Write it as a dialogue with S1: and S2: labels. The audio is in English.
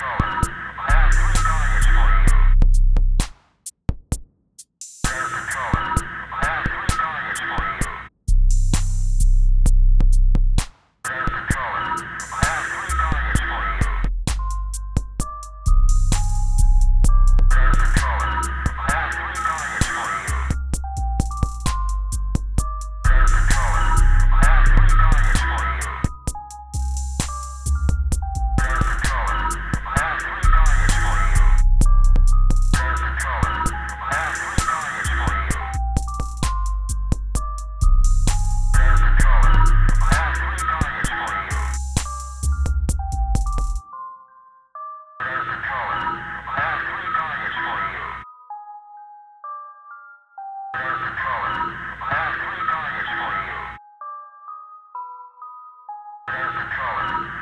S1: controller. Caller.